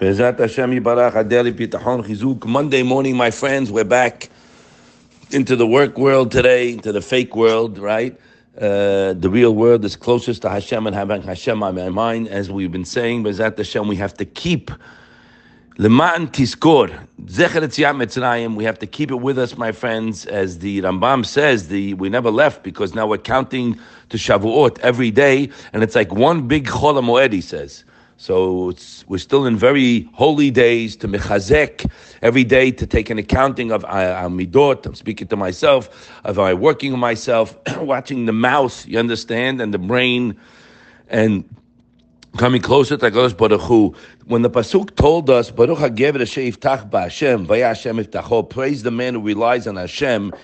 Monday morning, my friends, we're back into the work world today, into the fake world, right? Uh, the real world is closest to Hashem and having Hashem on my mind. As we've been saying, Bezat Hashem, we have to keep Leman Tiskor, Zecher Mitzrayim, we have to keep it with us, my friends. As the Rambam says, the we never left because now we're counting to Shavuot every day, and it's like one big Chol Moed, he says. So we're still in very holy days to mechazek every day to take an accounting of our midot. I'm speaking to myself, of I working on myself, watching the mouth, you understand, and the brain, and coming closer to Hakadosh Baruch Hu. When the pasuk told us, Baruch Hagever Hashem, Vaya Hashem Iftacho, praise the man who relies on Hashem,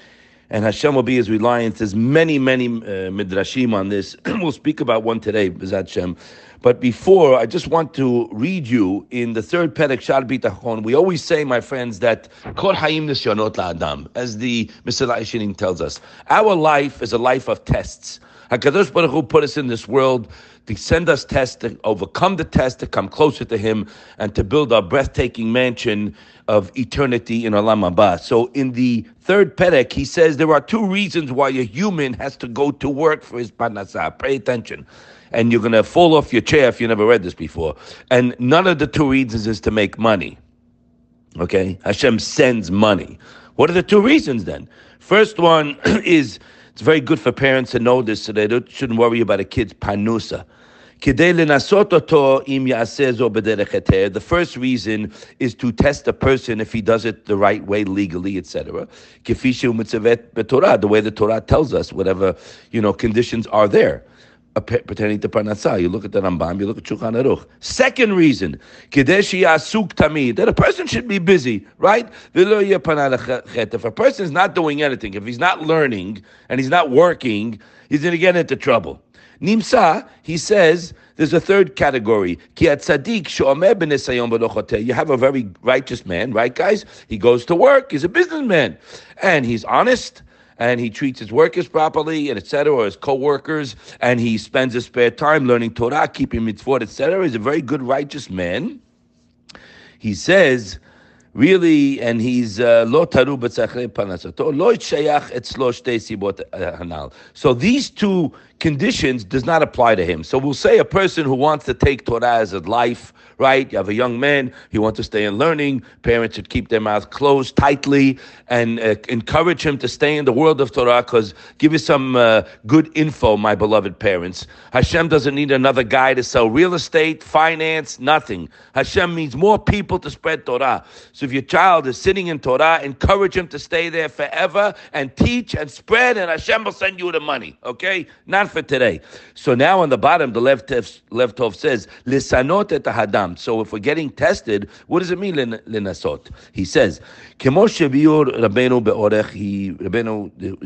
and Hashem will be his reliance. There's many, many uh, midrashim on this. we'll speak about one today, Bezat Hashem. But before, I just want to read you in the third Perek Shar Bitachon. We always say, my friends, that Kol Hayim Nisyonot La'adam, as the Mr. Aishinim tells us. Our life is a life of tests. HaKadosh Baruch Hu put us in this world to send us tests, to overcome the test, to come closer to Him, and to build our breathtaking mansion of eternity in Olam Haba. So in the third Perek, he says there are two reasons why a human has to go to work for his parnasah. Pay attention and you're going to fall off your chair if you never read this before. And none of the two reasons is to make money. Okay? Hashem sends money. What are the two reasons then? First one is it's very good for parents to know this so they shouldn't worry about a kid's parnasah. The first reason is to test a person if he does it the right way legally, etc. The way the Torah tells us, whatever you know conditions are there pertaining to Parnassah. You look at the Rambam, you look at Shulchan Aruch. Second reason, Kedeshi Asuk Tamid, that a person should be busy, right? If a person is not doing anything, if he's not learning and he's not working, he's going to get into trouble. Nimsa, he says, there's a third category. You have a very righteous man, right, guys? He goes to work, he's a businessman, and he's honest, and he treats his workers properly, and etc., or his co-workers, and he spends his spare time learning Torah, keeping mitzvot, etc., he's a very good, righteous man. He says, really, and he's uh, lo taru panasato, lo shayach etzlo shtei sibot uh, hanal. So these two conditions does not apply to him. So we'll say a person who wants to take Torah as a life, right? You have a young man, he wants to stay in learning. Parents should keep their mouth closed tightly and uh, encourage him to stay in the world of Torah because give you some uh, good info, my beloved parents. Hashem doesn't need another guy to sell real estate, finance, nothing. Hashem needs more people to spread Torah. So if your child is sitting in Torah, encourage him to stay there forever and teach and spread, and Hashem will send you the money, okay? Not for today. So now on the bottom, the left left off says, Lisanot et hadam. So if we're getting tested, what does it mean linasot? He says, "Kemo shebiur Rabbeinu beorech." He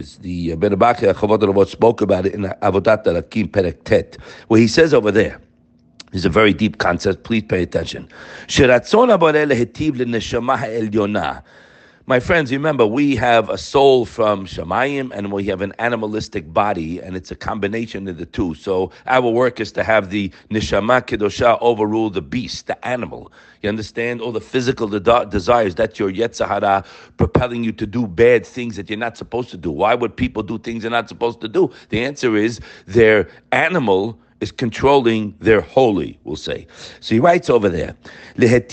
is the uh, Rabbeinu Bachya Chavod spoke about it in Avodat Rakim Perek Tet, where he says over there. It's a very deep concept. Please pay attention. My friends, remember, we have a soul from Shemayim and we have an animalistic body, and it's a combination of the two. So our work is to have the Nishama Kedosha overrule the beast, the animal. You understand? All the physical desires, that's your Yetzahara propelling you to do bad things that you're not supposed to do. Why would people do things they're not supposed to do? The answer is they're animal is controlling their holy, we'll say. So he writes over there. He wants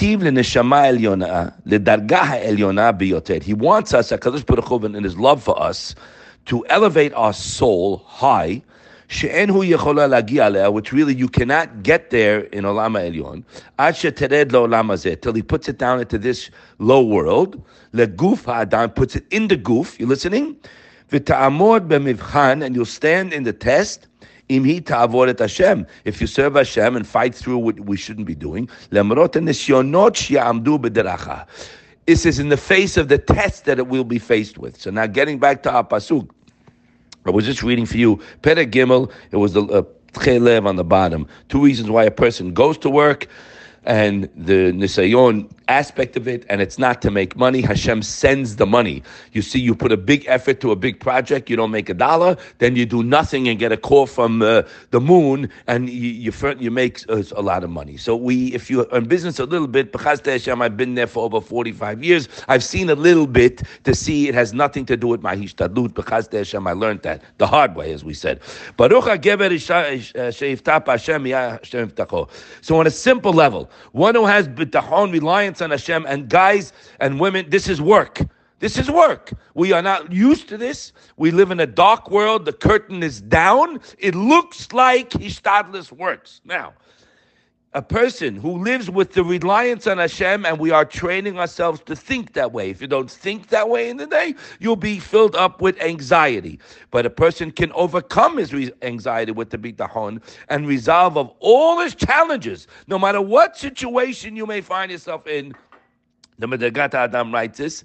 us, HaKadosh Baruch Hu, in his love for us, to elevate our soul high, which really you cannot get there in Olam Elyon, till he puts it down into this low world, puts it in the goof, you listening? And you'll stand in the test, Ta'avoret Hashem. If you serve Hashem and fight through what we shouldn't be doing, lemrot nisyonot shi'amdu b'deracha. This is in the face of the test that it will be faced with. So now getting back to our pasuk. I was just reading for you, Perek Gimel, it was the uh, on the bottom. Two reasons why a person goes to work and the nisayon aspect of it, and it's not to make money. Hashem sends the money. You see, you put a big effort to a big project, you don't make a dollar, then you do nothing and get a call from uh, the moon, and you you, you make a, a, lot of money. So we, if you're in business a little bit, Hashem, I've been there for over 45 years. I've seen a little bit to see it has nothing to do with my hishtadlut. Hashem, I learned that the hard way, as we said. Baruch So on a simple level, one who has bitachon, reliance on Hashem, and guys and women, this is work. This is work. We are not used to this. We live in a dark world. The curtain is down. It looks like Hishtadlis works. Now, a person who lives with the reliance on Hashem, and we are training ourselves to think that way. If you don't think that way in the day, you'll be filled up with anxiety. But a person can overcome his anxiety with the bitachon and resolve of all his challenges, no matter what situation you may find yourself in. The Medragat Adam writes this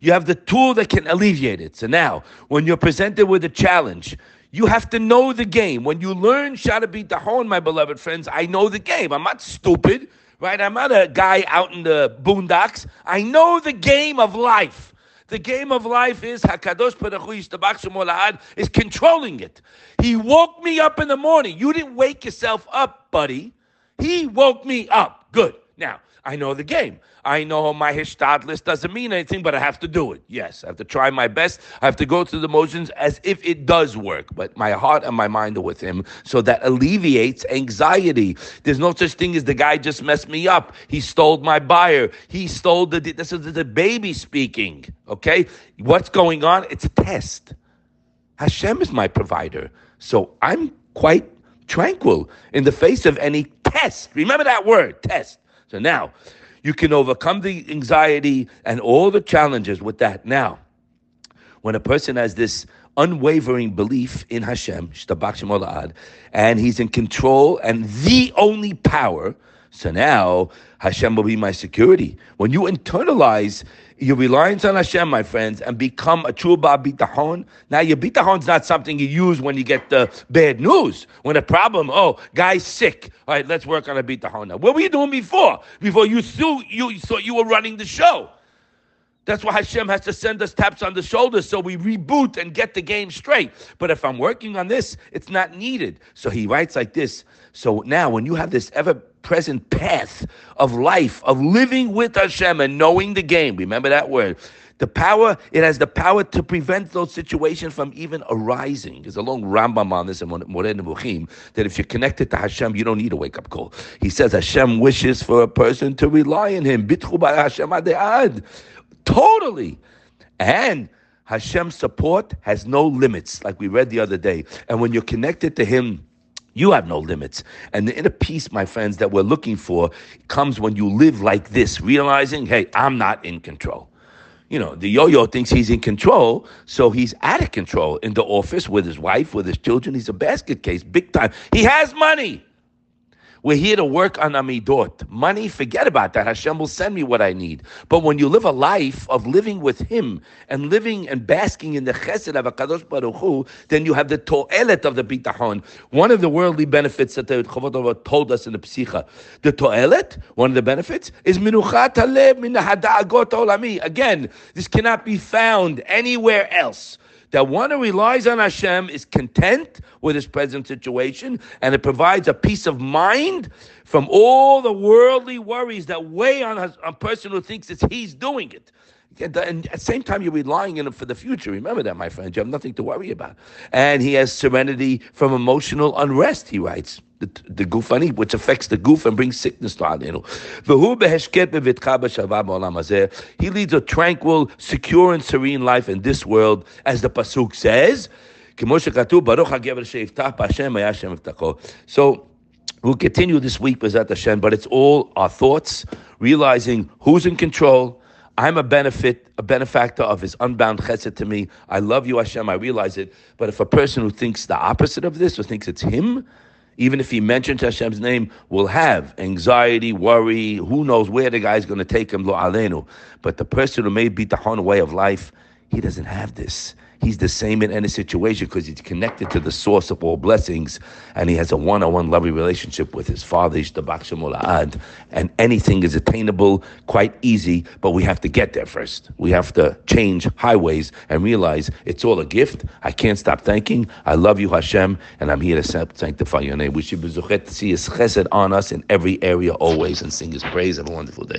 you have the tool that can alleviate it. So now, when you're presented with a challenge, you have to know the game. When you learn the horn, my beloved friends, I know the game. I'm not stupid, right? I'm not a guy out in the boondocks. I know the game of life. The game of life is Hakadosh Baruch is controlling it. He woke me up in the morning. You didn't wake yourself up, buddy. He woke me up. Good. Now, I know the game. I know my hishtadlis doesn't mean anything, but I have to do it. Yes, I have to try my best. I have to go through the motions as if it does work. But my heart and my mind are with him, so that alleviates anxiety. There's no such thing as the guy just messed me up. He stole my buyer. He stole the. This is the baby speaking. Okay, what's going on? It's a test. Hashem is my provider, so I'm quite tranquil in the face of any test. Remember that word, test. So now you can overcome the anxiety and all the challenges with that. Now, when a person has this unwavering belief in Hashem, and he's in control and the only power, so now Hashem will be my security. When you internalize your reliance on Hashem, my friends, and become a true Ba Bitahon. Now, your Bitahon is not something you use when you get the bad news. When a problem, oh, guy's sick. All right, let's work on a Bitahon now. What were you doing before? Before you, threw, you thought you were running the show. That's why Hashem has to send us taps on the shoulders so we reboot and get the game straight. But if I'm working on this, it's not needed. So he writes like this. So now, when you have this ever present path of life, of living with Hashem and knowing the game, remember that word. The power, it has the power to prevent those situations from even arising. There's a long Rambam on this in Moreh Nevuchim that if you're connected to Hashem, you don't need a wake up call. He says Hashem wishes for a person to rely on Him. Totally. And Hashem's support has no limits, like we read the other day. And when you're connected to Him, you have no limits. And the inner peace, my friends, that we're looking for comes when you live like this, realizing, hey, I'm not in control. You know, the yo yo thinks he's in control, so he's out of control in the office with his wife, with his children. He's a basket case, big time. He has money. We're here to work on Amidot. Money, forget about that. Hashem will send me what I need. But when you live a life of living with Him and living and basking in the chesed of HaKadosh Baruch Hu, then you have the to'elet of the bitachon. One of the worldly benefits that the Chavot told us in the Psicha. The to'elet, one of the benefits, is minuchat halev min olami. Again, this cannot be found anywhere else that one who relies on Hashem is content with his present situation, and it provides a peace of mind from all the worldly worries that weigh on a, person who thinks it's he's doing it. And uh, at the same time, you're relying on him for the future. Remember that, my friend. You have nothing to worry about. And he has serenity from emotional unrest, he writes. The, the gufani, which affects the goof and brings sickness to Alenu. He leads a tranquil, secure, and serene life in this world, as the Pasuk says. So, we'll continue this week, Bezat Hashem, but it's all our thoughts, realizing who's in control, I'm a benefit, a benefactor of His unbound chesed to me. I love you, Hashem. I realize it. But if a person who thinks the opposite of this, or thinks it's him, even if he mentions Hashem's name, will have anxiety, worry. Who knows where the guy's going to take him? Lo alenu. But the person who made bitachon a way of life, he doesn't have this. He's the same in any situation because he's connected to the source of all blessings, and he has a one-on-one loving relationship with his father, Ad, and anything is attainable quite easy, but we have to get there first. We have to change highways and realize it's all a gift. I can't stop thanking. I love you, Hashem, and I'm here to sanctify your name. We should be to see his chesed on us in every area always and sing his praise. Have a wonderful day.